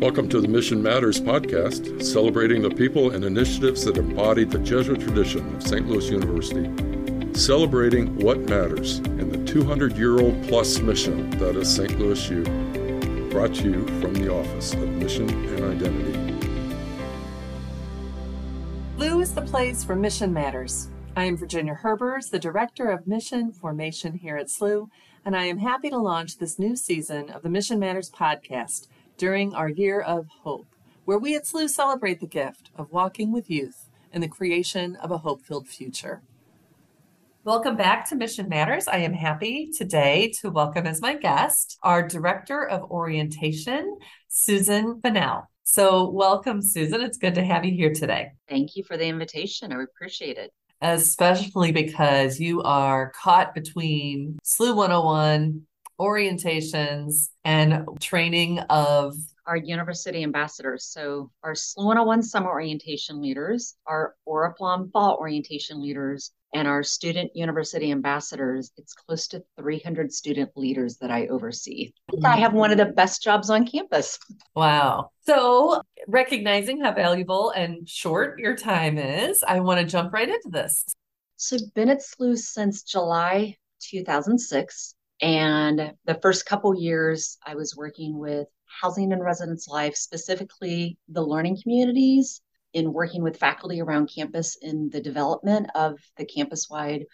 Welcome to the Mission Matters podcast, celebrating the people and initiatives that embody the Jesuit tradition of St. Louis University, celebrating what matters in the 200 year old plus mission that is St. Louis U. Brought to you from the Office of Mission and Identity. SLU is the place for Mission Matters. I am Virginia Herbers, the Director of Mission Formation here at SLU, and I am happy to launch this new season of the Mission Matters podcast during our year of hope, where we at SLU celebrate the gift of walking with youth in the creation of a hope filled future. Welcome back to Mission Matters. I am happy today to welcome as my guest our Director of Orientation, Susan Fennell. So, welcome, Susan. It's good to have you here today. Thank you for the invitation. I appreciate it. Especially because you are caught between SLU 101 orientations and training of our university ambassadors. So our SLU 101 summer orientation leaders, our Oriflamme fall orientation leaders, and our student university ambassadors. It's close to 300 student leaders that I oversee. I have one of the best jobs on campus. Wow. So, recognizing how valuable and short your time is, I want to jump right into this. So, I've been at SLU since July 2006. And the first couple years, I was working with housing and residence life, specifically the learning communities, in working with faculty around campus in the development of the campus wide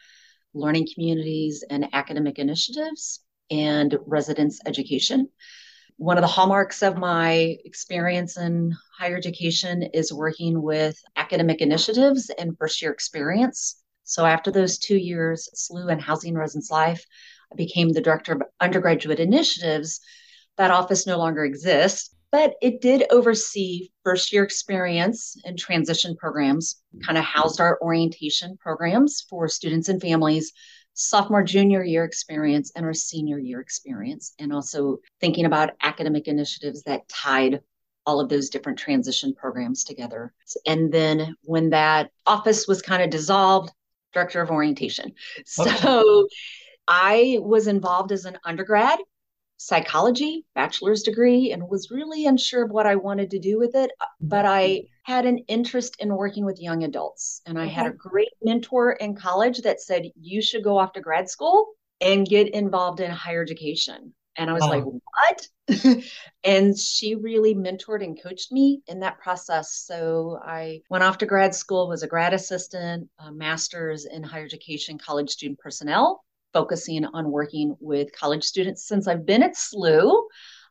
learning communities and academic initiatives and residence education. One of the hallmarks of my experience in higher education is working with academic initiatives and first year experience. So after those two years, SLU and Housing Residence Life, I became the director of undergraduate initiatives. That office no longer exists, but it did oversee first year experience and transition programs, kind of housed our orientation programs for students and families, sophomore, junior year experience, and our senior year experience, and also thinking about academic initiatives that tied all of those different transition programs together. And then when that office was kind of dissolved, director of orientation. Okay. I was involved as an undergrad psychology bachelor's degree and was really unsure of what I wanted to do with it but I had an interest in working with young adults and I okay. had a great mentor in college that said you should go off to grad school and get involved in higher education and I was wow. like oh. what and she really mentored and coached me in that process so I went off to grad school was a grad assistant a master's in higher education college student personnel focusing on working with college students. Since I've been at SLU,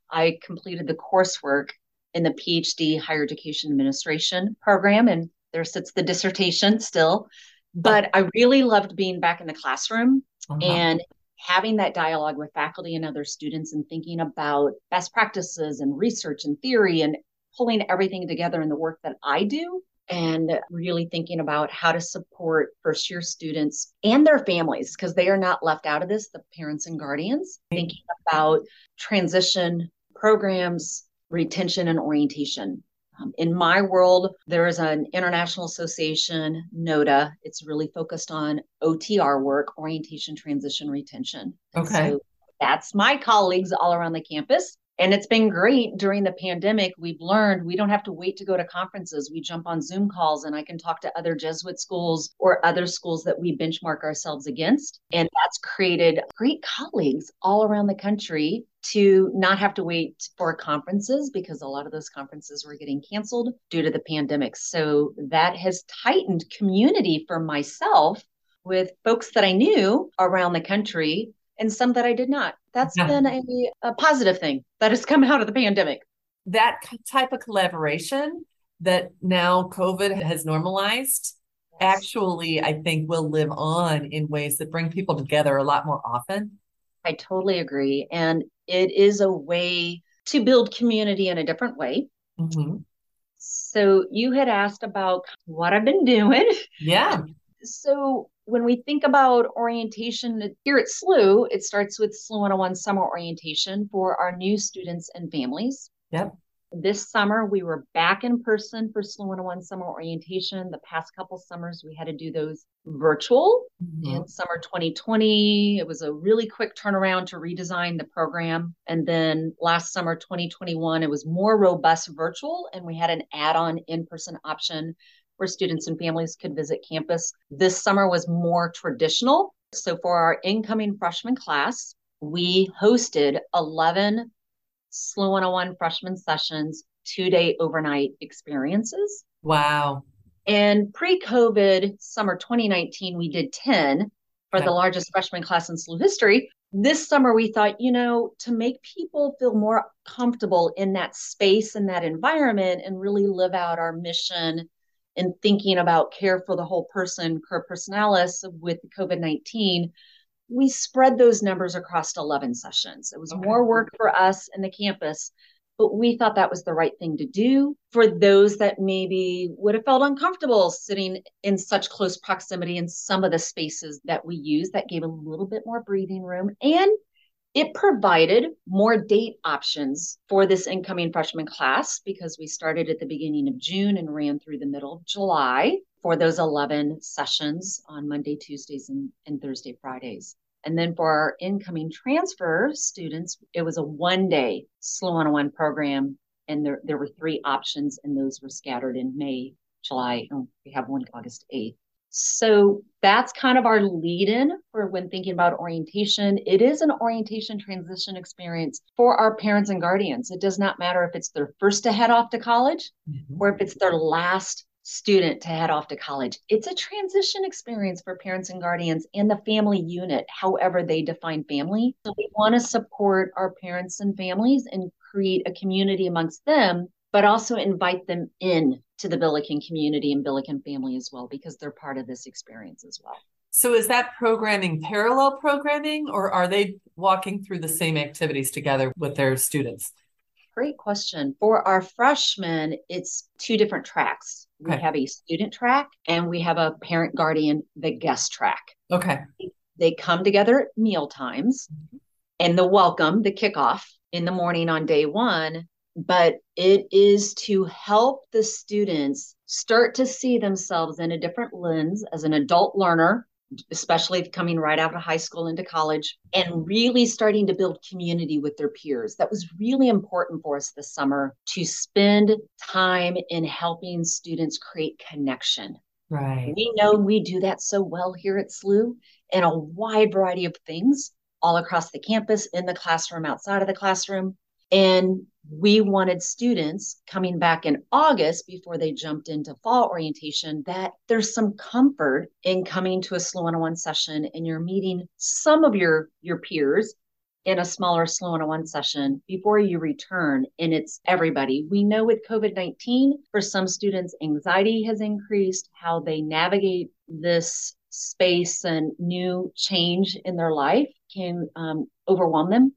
I completed the coursework in the PhD Higher Education Administration program, and there sits the dissertation still. But I really loved being back in the classroom uh-huh. and having that dialogue with faculty and other students and thinking about best practices and research and theory and pulling everything together in the work that I do and really thinking about how to support first year students and their families because they are not left out of this, the parents and guardians, thinking about transition programs, retention, and orientation. Um, in my world, there is an international association, NODA It's really focused on OTR work, orientation, transition, retention. Okay. So that's my colleagues all around the campus. And it's been great during the pandemic. We've learned we don't have to wait to go to conferences. We jump on Zoom calls and I can talk to other Jesuit schools or other schools that we benchmark ourselves against. And that's created great colleagues all around the country to not have to wait for conferences because a lot of those conferences were getting canceled due to the pandemic. So that has tightened community for myself with folks that I knew around the country and some that I did not. That's yeah. been a, a positive thing that has come out of the pandemic. That type of collaboration that now COVID has normalized actually, I think, will live on in ways that bring people together a lot more often. I totally agree. And it is a way to build community in a different way. Mm-hmm. So you had asked about what I've been doing. Yeah. So when we think about orientation here at SLU, it starts with SLU 101 summer orientation for our new students and families. Yep. This summer, we were back in person for SLU 101 summer orientation. The past couple summers, we had to do those virtual. Mm-hmm. In summer 2020, it was a really quick turnaround to redesign the program. And then last summer 2021, it was more robust virtual, and we had an add on in person option where students and families could visit campus. This summer was more traditional. So for our incoming freshman class, we hosted 11 SLU 101 freshman sessions, two day overnight experiences. Wow. And pre COVID, summer 2019, we did 10 for okay. the largest freshman class in SLU history. This summer, we thought, you know, to make people feel more comfortable in that space and that environment and really live out our mission in thinking about care for the whole person, cura personalis with COVID 19, we spread those numbers across 11 sessions. It was okay. more work for us in the campus, but we thought that was the right thing to do for those that maybe would have felt uncomfortable sitting in such close proximity in some of the spaces that we use that gave a little bit more breathing room and it provided more date options for this incoming freshman class because we started at the beginning of June and ran through the middle of July for those 11 sessions on Monday, Tuesdays, and, and Thursday, Fridays. And then for our incoming transfer students, it was a one day SLU 101 program. And there, there were three options, and those were scattered in May, July, and we have one August 8th. So that's kind of our lead in for when thinking about orientation. It is an orientation transition experience for our parents and guardians. It does not matter if it's their first to head off to college mm-hmm. or if it's their last student to head off to college. It's a transition experience for parents and guardians and the family unit, however they define family. So we want to support our parents and families and create a community amongst them, but also invite them in to the Billiken community and Billiken family as well, because they're part of this experience as well. So is that programming parallel programming or are they walking through the same activities together with their students? Great question. For our freshmen, it's two different tracks. Okay. We have a student track and we have a parent guardian, the guest track. Okay. They come together at meal times mm-hmm. and the welcome, the kickoff in the morning on day one, but it is to help the students start to see themselves in a different lens as an adult learner especially coming right out of high school into college, and really starting to build community with their peers. That was really important for us this summer to spend time in helping students create connection. Right. We know we do that so well here at SLU in a wide variety of things all across the campus, in the classroom, outside of the classroom. And we wanted students coming back in August before they jumped into fall orientation that there's some comfort in coming to a SLU 101 session and you're meeting some of your, your peers in a smaller SLU 101 session before you return. And it's everybody. We know with COVID 19, for some students, anxiety has increased, how they navigate this space and new change in their life can um, overwhelm them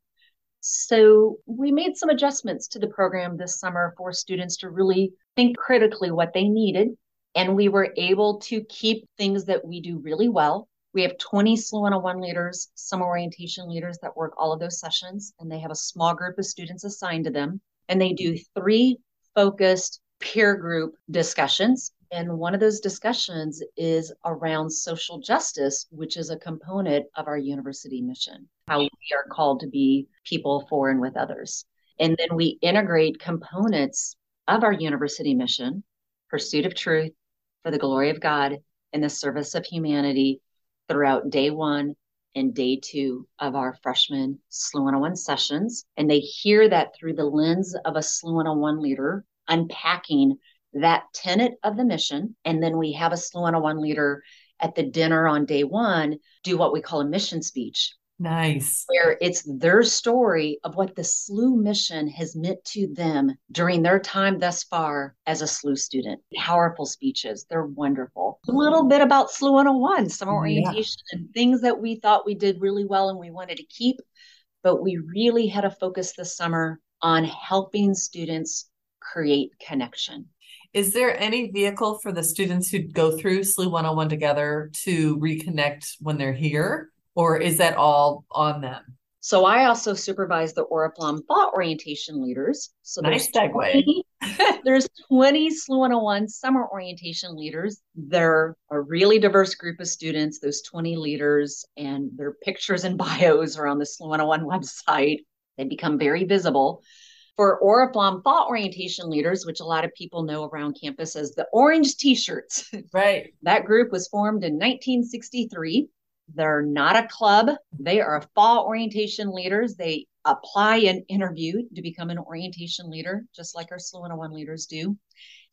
so we made some adjustments to the program this summer for students to really think critically what they needed. And we were able to keep things that we do really well. We have 20 SLU 101 leaders, summer orientation leaders that work all of those sessions, and they have a small group of students assigned to them. And they do three focused peer group discussions and one of those discussions is around social justice, which is a component of our university mission, how we are called to be people for and with others. And then we integrate components of our university mission, pursuit of truth for the glory of God and the service of humanity throughout day one and day two of our freshman SLU 101 sessions. And they hear that through the lens of a SLU 101 leader, unpacking that tenet of the mission. And then we have a SLU 101 leader at the dinner on day one do what we call a mission speech. Nice. Where it's their story of what the SLU mission has meant to them during their time thus far as a SLU student. Powerful speeches. They're wonderful. A little bit about SLU 101, summer yeah. orientation, and things that we thought we did really well and we wanted to keep. But we really had a focus this summer on helping students create connection. Is there any vehicle for the students who go through SLU 101 together to reconnect when they're here? Or is that all on them? So I also supervise the Oriflamme thought orientation leaders. So nice segue. 20, there's 20 SLU 101 summer orientation leaders. They're a really diverse group of students, those 20 leaders, and their pictures and bios are on the SLU 101 website. They become very visible. For Oriflamme thought orientation leaders, which a lot of people know around campus as the orange t-shirts. Right. that group was formed in 1963 they're not a club. They are fall orientation leaders. They apply and interview to become an orientation leader, just like our SLU 101 leaders do.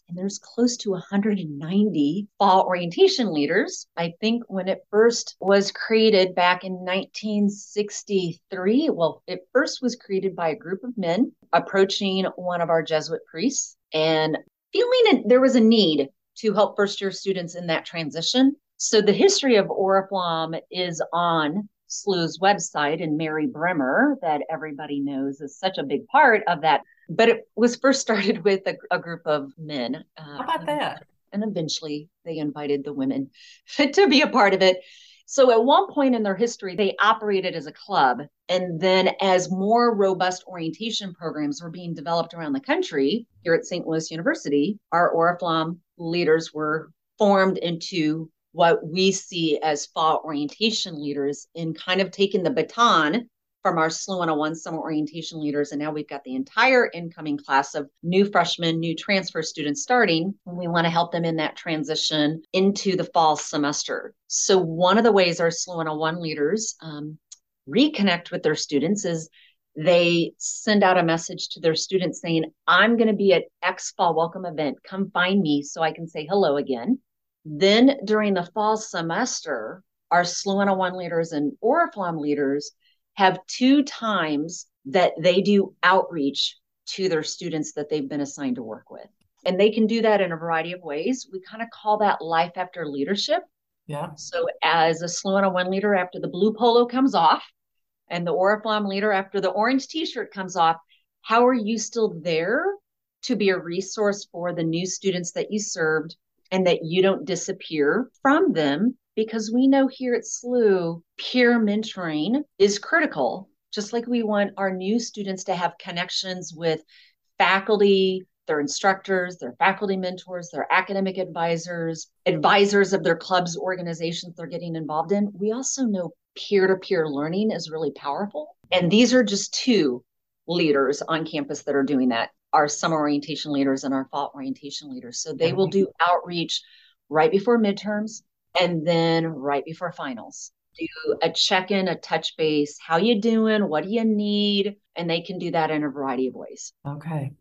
And there's close to 190 fall orientation leaders. I think when it first was created back in 1963, well, it first was created by a group of men approaching one of our Jesuit priests and feeling that there was a need to help first year students in that transition. So the history of Oriflamme is on SLU's website and Mary Bruemmer, that everybody knows is such a big part of that. But it was first started with a, a group of men. Uh, How about that? And eventually they invited the women to be a part of it. So at one point in their history, they operated as a club. And then as more robust orientation programs were being developed around the country here at St. Louis University, our Oriflamme leaders were formed into what we see as fall orientation leaders in kind of taking the baton from our SLU 101 summer orientation leaders. And now we've got the entire incoming class of new freshmen, new transfer students starting. And we want to help them in that transition into the fall semester. So, one of the ways our SLU 101 leaders um, reconnect with their students is they send out a message to their students saying, I'm going to be at X fall welcome event. Come find me so I can say hello again. Then during the fall semester, our SLU 101 leaders and Oriflamme leaders have two times that they do outreach to their students that they've been assigned to work with. And they can do that in a variety of ways. We kind of call that life after leadership. Yeah. So as a SLU 101 leader, after the blue polo comes off, and the Oriflamme leader after the orange t-shirt comes off, how are you still there to be a resource for the new students that you served and that you don't disappear from them because we know here at SLU, peer mentoring is critical. Just like we want our new students to have connections with faculty, their instructors, their faculty mentors, their academic advisors, advisors of their clubs, organizations they're getting involved in. We also know peer to peer learning is really powerful. And these are just two leaders on campus that are doing that our summer orientation leaders and our fall orientation leaders. So they will mm-hmm. do outreach right before midterms and then right before finals. Do a check-in, a touch base. How you doing? What do you need? And they can do that in a variety of ways. Okay.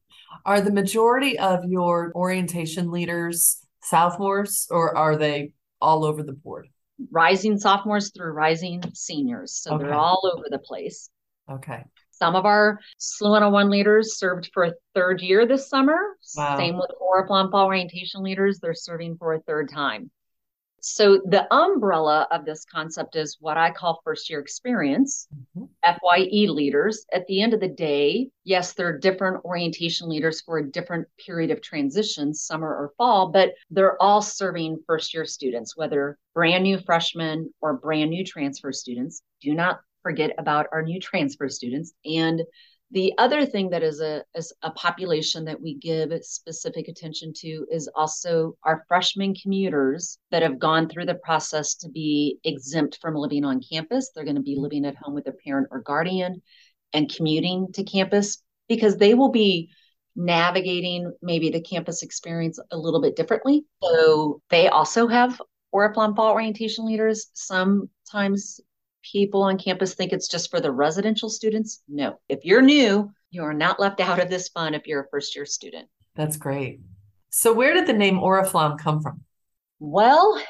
Are the majority of your orientation leaders sophomores or are they all over the board? Rising sophomores through rising seniors. So okay. they're all over the place. Okay. Some of our SLU 101 leaders served for a third year this summer. Wow. Same with Fall orientation leaders, they're serving for a third time. So the umbrella of this concept is what I call first year experience, mm-hmm. FYE leaders. At the end of the day, yes, they're different orientation leaders for a different period of transition, summer or fall, but they're all serving first year students, whether brand new freshmen or brand new transfer students. Do not forget about our new transfer students. And the other thing that is a, is a population that we give specific attention to is also our freshman commuters that have gone through the process to be exempt from living on campus. They're going to be living at home with a parent or guardian and commuting to campus because they will be navigating maybe the campus experience a little bit differently. So they also have Oriflamme Fall orientation leaders. Sometimes people on campus think it's just for the residential students. No, if you're new, you are not left out of this fun if you're a first year student. That's great. So, where did the name Oriflamme come from? Well,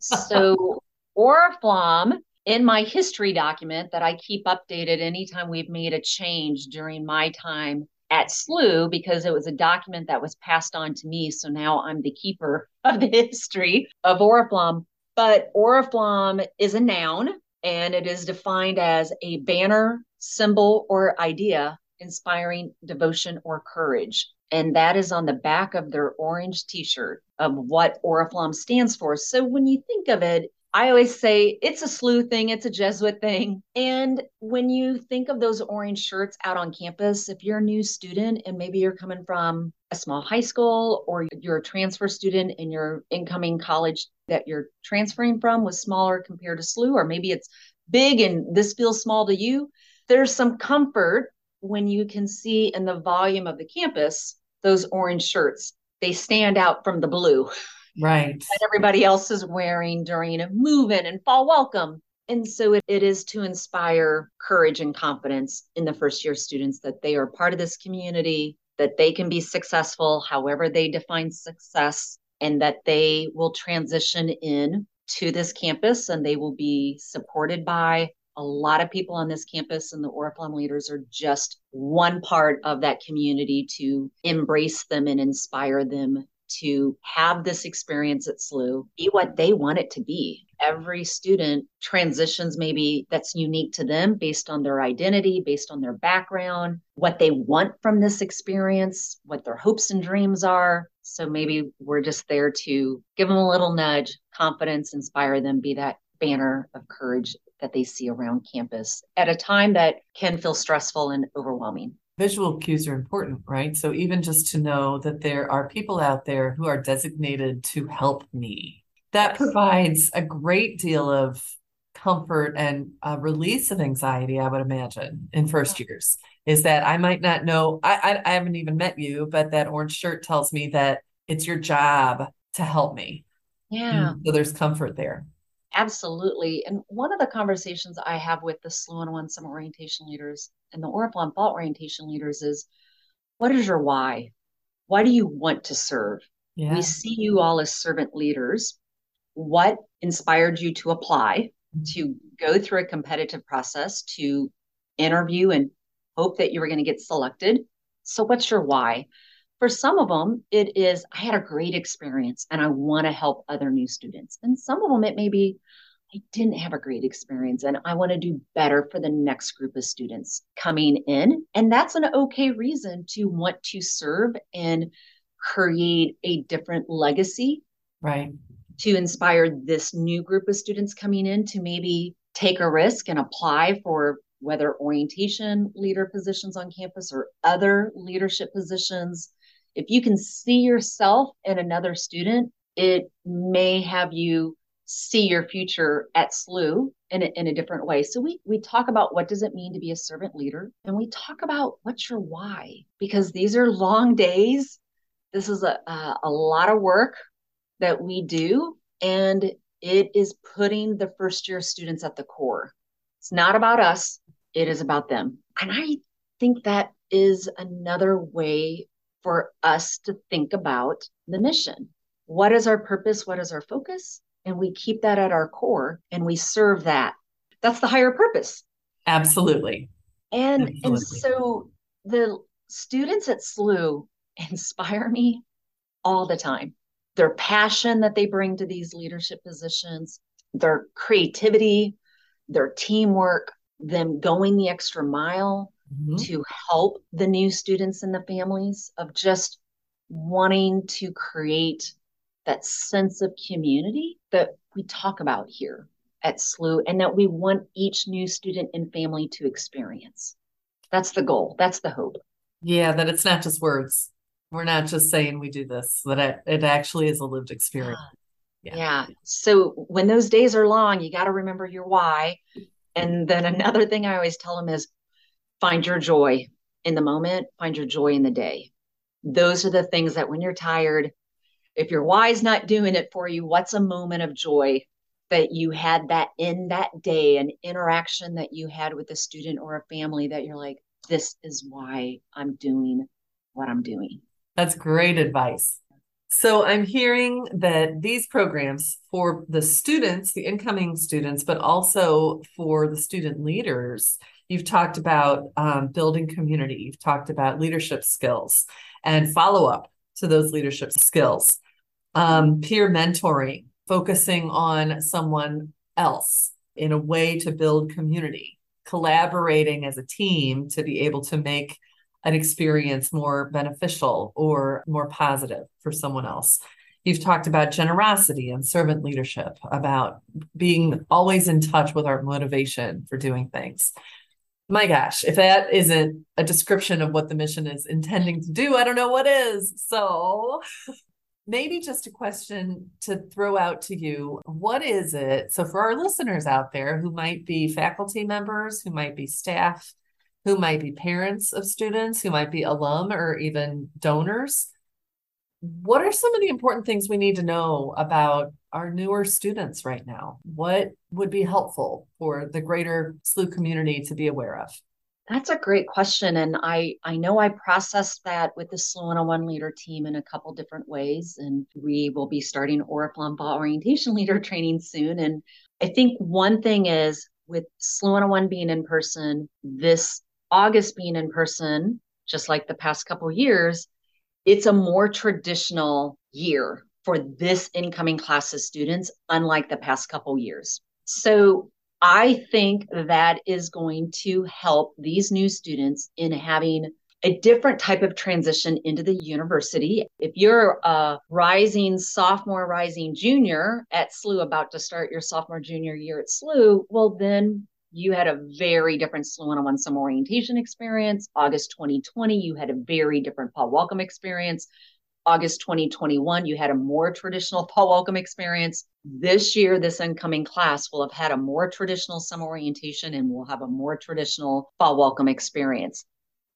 so Oriflamme in my history document that I keep updated anytime we've made a change during my time at SLU because it was a document that was passed on to me. So now I'm the keeper of the history of Oriflamme. But Oriflamme is a noun and it is defined as a banner, symbol, or idea inspiring devotion or courage. And that is on the back of their orange t shirt of what Oriflamme stands for. So when you think of it, I always say it's a SLU thing, it's a Jesuit thing. And when you think of those orange shirts out on campus, if you're a new student and maybe you're coming from a small high school or you're a transfer student and your incoming college that you're transferring from was smaller compared to SLU, or maybe it's big and this feels small to you, there's some comfort when you can see in the volume of the campus those orange shirts. They stand out from the blue. right that everybody else is wearing during a move-in and fall welcome and so it, it is to inspire courage and confidence in the first year students that they are part of this community that they can be successful however they define success and that they will transition in to this campus and they will be supported by a lot of people on this campus and the Oriflamme leaders are just one part of that community to embrace them and inspire them to have this experience at SLU be what they want it to be. Every student transitions maybe that's unique to them based on their identity, based on their background, what they want from this experience, what their hopes and dreams are. So maybe we're just there to give them a little nudge, confidence, inspire them, be that banner of courage that they see around campus at a time that can feel stressful and overwhelming visual cues are important, right? So even just to know that there are people out there who are designated to help me, that provides a great deal of comfort and a release of anxiety, I would imagine, in first years. Is that I might not know, I, I, I haven't even met you, but that orange shirt tells me that it's your job to help me. Mm, yeah. And so there's comfort there. Absolutely. And one of the conversations I have with the SLU and One oh Summit orientation leaders and the Oriflamme Vault orientation leaders is what is your why? Why do you want to serve? Yeah. We see you all as servant leaders. What inspired you to apply, mm-hmm. to go through a competitive process, to interview and hope that you were going to get selected? So, what's your why? For some of them, it is, I had a great experience and I want to help other new students. And some of them, it may be, I didn't have a great experience and I want to do better for the next group of students coming in. And that's an okay reason to want to serve and create a different legacy. Right. To inspire this new group of students coming in to maybe take a risk and apply for whether orientation leader positions on campus or other leadership positions if you can see yourself in another student, it may have you see your future at SLU in a, in a different way. So we we talk about what does it mean to be a servant leader, and we talk about what's your why because these are long days. This is a a, a lot of work that we do, and it is putting the first year students at the core. It's not about us; it is about them, and I think that is another way for us to think about the mission. What is our purpose? What is our focus? And we keep that at our core and we serve that. That's the higher purpose. Absolutely. And Absolutely. and so the students at SLU inspire me all the time. Their passion that they bring to these leadership positions, their creativity, their teamwork, them going the extra mile, mm-hmm. to help the new students and the families of just wanting to create that sense of community that we talk about here at SLU and that we want each new student and family to experience. That's the goal. That's the hope. Yeah, that it's not just words. We're not just saying we do this, that it, it actually is a lived experience. Yeah. yeah. So when those days are long, you got to remember your why. And then another thing I always tell them is find your joy in the moment, find your joy in the day. Those are the things that when you're tired, if your why's not doing it for you, what's a moment of joy that you had that in that day, an interaction that you had with a student or a family that you're like, this is why I'm doing what I'm doing. That's great advice. So I'm hearing that these programs for the students, the incoming students, but also for the student leaders, You've talked about um, building community. You've talked about leadership skills and follow up to those leadership skills, um, peer mentoring, focusing on someone else in a way to build community, collaborating as a team to be able to make an experience more beneficial or more positive for someone else. You've talked about generosity and servant leadership, about being always in touch with our motivation for doing things. My gosh, if that isn't a description of what the mission is intending to do, I don't know what is. So, maybe just a question to throw out to you. What is it? So, for our listeners out there who might be faculty members, who might be staff, who might be parents of students, who might be alum or even donors, what are some of the important things we need to know about our newer students right now? What would be helpful for the greater SLU community to be aware of? That's a great question. And I, I know I processed that with the SLU 101 leader team in a couple different ways. And we will be starting Oriflamme Fall Orientation Leader training soon. And I think one thing is with SLU 101 being in person, this August being in person, just like the past couple years, it's a more traditional year for this incoming class of students, unlike the past couple years. So I think that is going to help these new students in having a different type of transition into the university. If you're a rising sophomore, rising junior at SLU, about to start your sophomore, junior year at SLU, well, then you had a very different SLU 101 summer orientation experience. August 2020, you had a very different fall welcome experience. August 2021, you had a more traditional fall welcome experience. This year, this incoming class will have had a more traditional summer orientation and will have a more traditional fall welcome experience.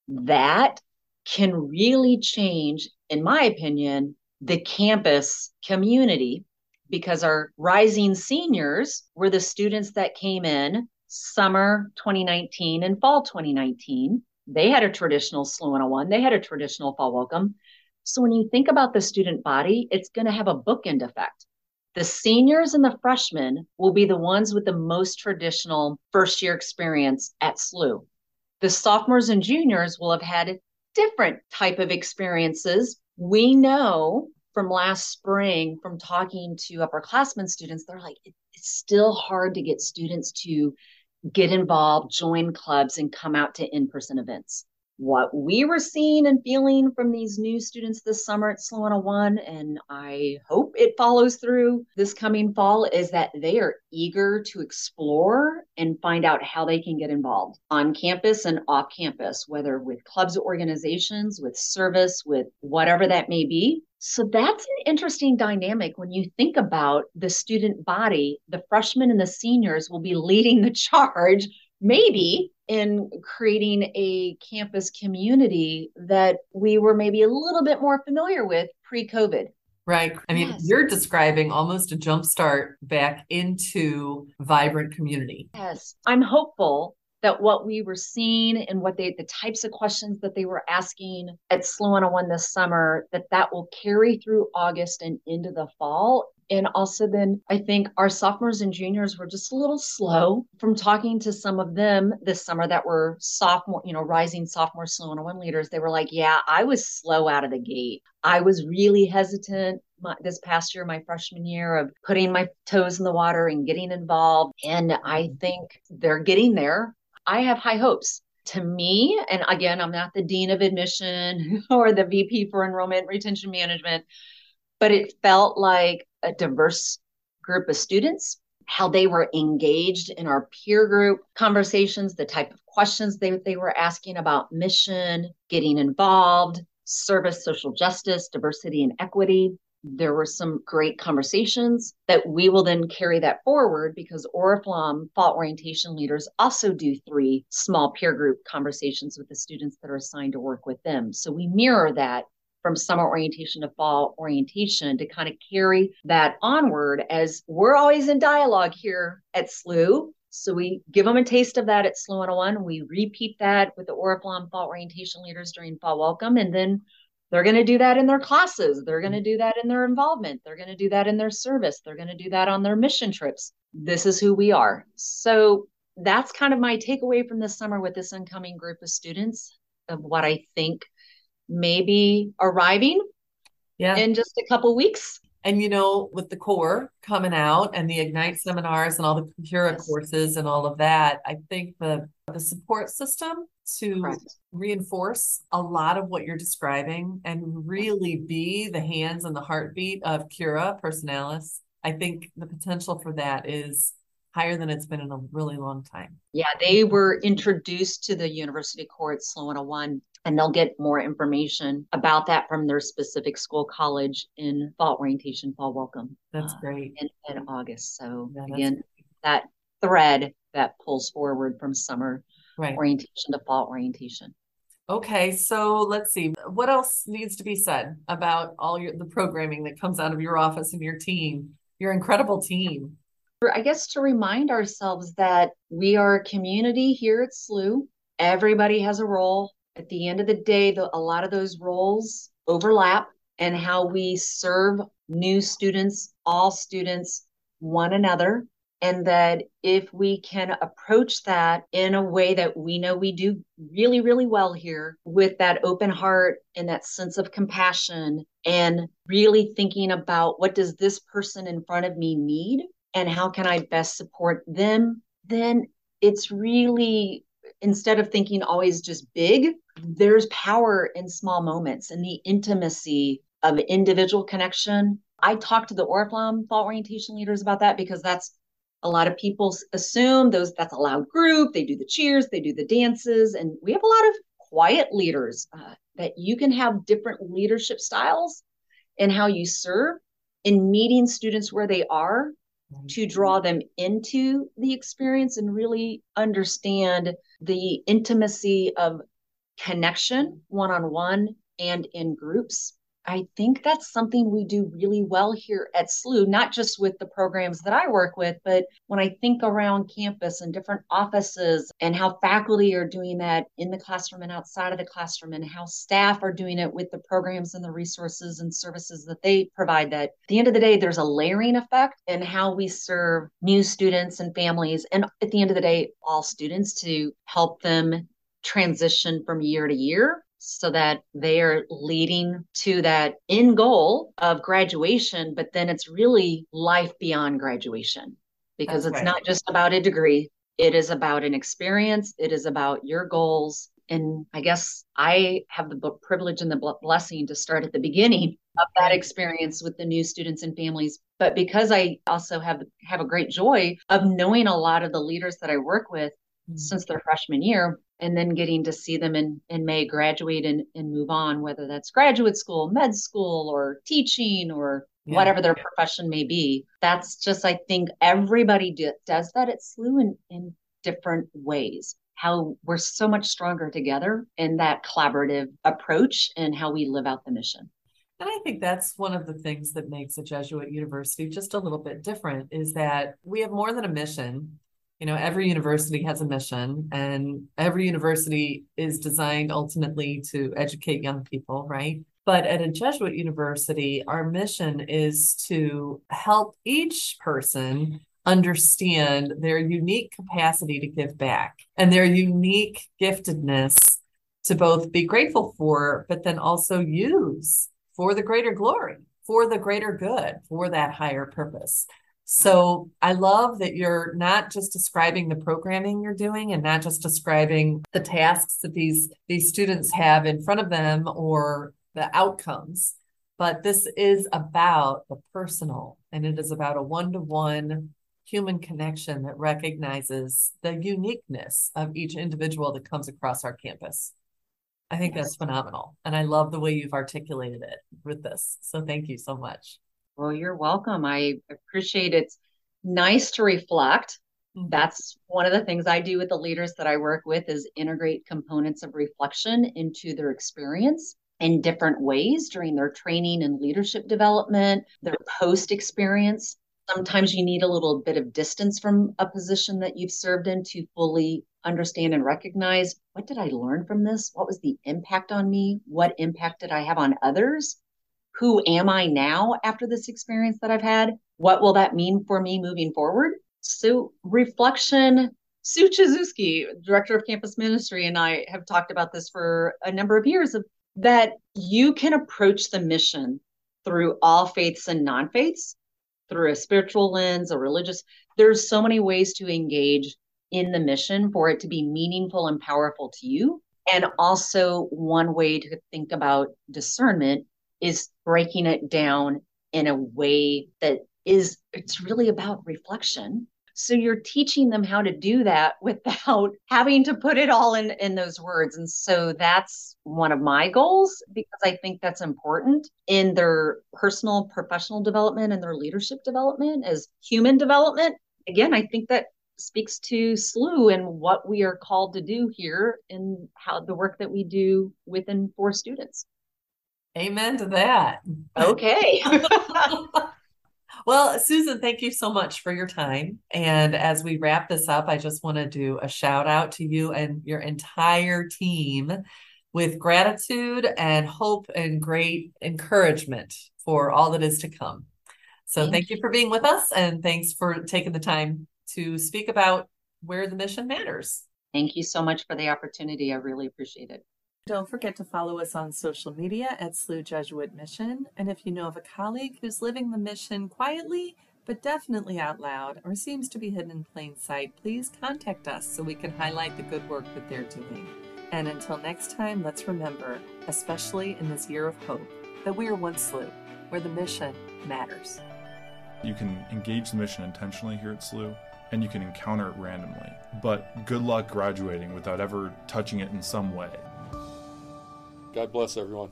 That can really change, in my opinion, the campus community because our rising seniors were the students that came in summer 2019 and fall 2019. They had a traditional SLU 101, they had a traditional fall welcome. So when you think about the student body, it's going to have a bookend effect. The seniors and the freshmen will be the ones with the most traditional first year experience at SLU. The sophomores and juniors will have had different type of experiences. We know from last spring from talking to upperclassmen students, they're like, it's still hard to get students to get involved, join clubs, and come out to in person events. What we were seeing and feeling from these new students this summer at SLU 101, and I hope it follows through this coming fall, is that they are eager to explore and find out how they can get involved on campus and off campus, whether with clubs, organizations, with service, with whatever that may be. So that's an interesting dynamic when you think about the student body. The freshmen and the seniors will be leading the charge, maybe in creating a campus community that we were maybe a little bit more familiar with pre COVID. Right. I mean, yes. you're describing almost a jump start back into vibrant community. Yes. I'm hopeful that what we were seeing and what they the types of questions that they were asking at SLU 101 this summer that that will carry through August and into the fall and also then I think our sophomores and juniors were just a little slow from talking to some of them this summer that were sophomore, you know, rising sophomore SLU 101 leaders. They were like, yeah, I was slow out of the gate. I was really hesitant my, this past year, my freshman year, of putting my toes in the water and getting involved. And I mm-hmm. think they're getting there. I have high hopes. To me, and again, I'm not the dean of admission or the VP for enrollment retention management, but it felt like a diverse group of students, how they were engaged in our peer group conversations, the type of questions they, they were asking about mission, getting involved, service, social justice, diversity, and equity there were some great conversations that we will then carry that forward because Oriflamme fall orientation leaders also do three small peer group conversations with the students that are assigned to work with them. So we mirror that from summer orientation to fall orientation to kind of carry that onward as we're always in dialogue here at SLU. So we give them a taste of that at SLU 101. We repeat that with the Oriflamme fall orientation leaders during fall welcome. And then they're going to do that in their classes. They're going to do that in their involvement. They're going to do that in their service. They're going to do that on their mission trips. This is who we are. So that's kind of my takeaway from this summer with this incoming group of students of what I think may be arriving yeah. in just a couple weeks. And you know, with the core coming out and the Ignite seminars and all the Cura yes. courses and all of that, I think the the support system to Correct. reinforce a lot of what you're describing and really be the hands and the heartbeat of Cura Personalis. I think the potential for that is higher than it's been in a really long time. Yeah, they were introduced to the University Courts SLU 101 and they'll get more information about that from their specific school college in fall orientation, fall welcome. That's uh, great. In, in August. So yeah, again, great. that thread that pulls forward from summer right. orientation to fall orientation. Okay, so let's see. What else needs to be said about all your the programming that comes out of your office and your team, your incredible team? I guess to remind ourselves that we are a community here at SLU. Everybody has a role at the end of the day, the, a lot of those roles overlap and how we serve new students, all students, one another. And that if we can approach that in a way that we know we do really, really well here with that open heart and that sense of compassion and really thinking about what does this person in front of me need and how can I best support them, then it's really instead of thinking always just big, there's power in small moments and the intimacy of individual connection. I talk to the Oriflamme fall orientation leaders about that because that's a lot of people assume those that's a loud group. They do the cheers, they do the dances, and we have a lot of quiet leaders uh, that you can have different leadership styles and how you serve in meeting students where they are to draw them into the experience and really understand the intimacy of connection one on one and in groups I think that's something we do really well here at SLU, not just with the programs that I work with, but when I think around campus and different offices and how faculty are doing that in the classroom and outside of the classroom, and how staff are doing it with the programs and the resources and services that they provide. That at the end of the day, there's a layering effect in how we serve new students and families, and at the end of the day, all students to help them transition from year to year so that they are leading to that end goal of graduation, but then it's really life beyond graduation because That's it's right. not just about a degree, it is about an experience, it is about your goals. And I guess I have the privilege and the blessing to start at the beginning of that experience with the new students and families. But because I also have have a great joy of knowing a lot of the leaders that I work with mm-hmm. since their freshman year, and then getting to see them in, in May graduate and, and move on, whether that's graduate school, med school, or teaching, or yeah. whatever their profession may be. That's just, I think everybody do, does that at SLU in, in different ways. How we're so much stronger together in that collaborative approach and how we live out the mission. And I think that's one of the things that makes a Jesuit university just a little bit different is that we have more than a mission you know every university has a mission and every university is designed ultimately to educate young people right? But at a jesuit university our mission is to help each person understand their unique capacity to give back and their unique giftedness to both be grateful for but then also use for the greater glory for the greater good for that higher purpose so I love that you're not just describing the programming you're doing and not just describing the tasks that these these students have in front of them or the outcomes, but this is about the personal and it is about a one-to-one human connection that recognizes the uniqueness of each individual that comes across our campus. I think yes. that's phenomenal. And I love the way you've articulated it with this. So thank you so much. Well, you're welcome. I appreciate it. It's nice to reflect. Mm-hmm. That's one of the things I do with the leaders that I work with is integrate components of reflection into their experience in different ways during their training and leadership development, their post experience. Sometimes you need a little bit of distance from a position that you've served in to fully understand and recognize what did I learn from this? What was the impact on me? What impact did I have on others? Who am I now after this experience that I've had? What will that mean for me moving forward? So, reflection. Sue Chizuski, director of campus ministry, and I have talked about this for a number of years of that you can approach the mission through all faiths and non faiths, through a spiritual lens, a religious. There's so many ways to engage in the mission for it to be meaningful and powerful to you. And also, one way to think about discernment is breaking it down in a way that is it's really about reflection. So you're teaching them how to do that without having to put it all in in those words. And so that's one of my goals because i think that's important in their personal professional development and their leadership development as human development. Again i think that speaks to SLU and what we are called to do here and how the work that we do within for students. Amen to that. Okay. well, Susan, thank you so much for your time. And as we wrap this up, I just want to do a shout out to you and your entire team with gratitude and hope and great encouragement for all that is to come. So thank, thank you for being with us and thanks for taking the time to speak about where the mission matters. Thank you so much for the opportunity. I really appreciate it. Don't forget to follow us on social media at SLU Jesuit Mission. And if you know of a colleague who's living the mission quietly, but definitely out loud, or seems to be hidden in plain sight, please contact us so we can highlight the good work that they're doing. And until next time, let's remember, especially in this year of hope, that we are one SLU, where the mission matters. You can engage the mission intentionally here at SLU, and you can encounter it randomly. But good luck graduating without ever touching it in some way. God bless everyone.